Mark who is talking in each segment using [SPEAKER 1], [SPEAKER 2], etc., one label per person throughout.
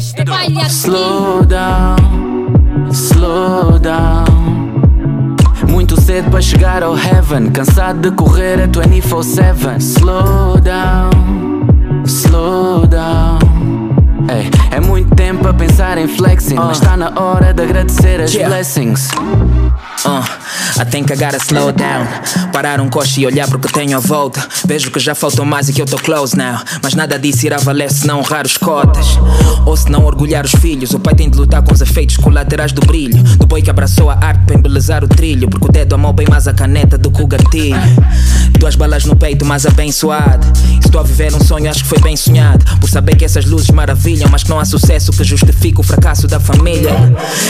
[SPEAKER 1] aqui.
[SPEAKER 2] Slow down, slow down. Muito cedo para chegar ao heaven. Cansado de correr a 24-7. Slow down, tempo a pensar em flexing, mas está na hora de agradecer as
[SPEAKER 3] Yeah.
[SPEAKER 2] blessings.
[SPEAKER 3] Uh, I think I gotta slow down. Parar um coche e olhar pro que tenho à volta. Vejo que já faltam mais e que eu tô close now. Mas nada disso irá valer se não honrar os cotas. Ou se não orgulhar os filhos. O pai tem de lutar com os efeitos colaterais do brilho. Do boi que abraçou a arte para embelezar o trilho. Porque o dedo amou bem mais a caneta do que o gatilho. Duas balas no peito, mais abençoado. Se estou a viver um sonho, acho que foi bem sonhado. Por saber que essas luzes maravilham, mas que não há sucesso que justifique o fracasso da família.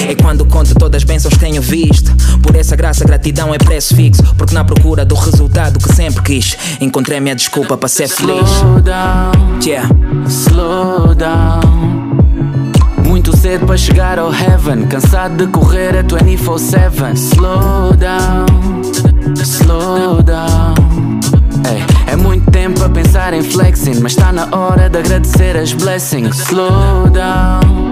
[SPEAKER 3] É quando conto todas as bênçãos que tenho visto. Por essa graça, gratidão é preço fixo. Porque na procura do resultado que sempre quis, encontrei minha desculpa para ser feliz.
[SPEAKER 2] Slow down,
[SPEAKER 3] Yeah.
[SPEAKER 2] slow down. Muito cedo para chegar ao heaven. Cansado de correr a 24-7. Slow down, slow down. Ei, é muito tempo a pensar em flexing, mas está na hora de agradecer as blessings. Slow down.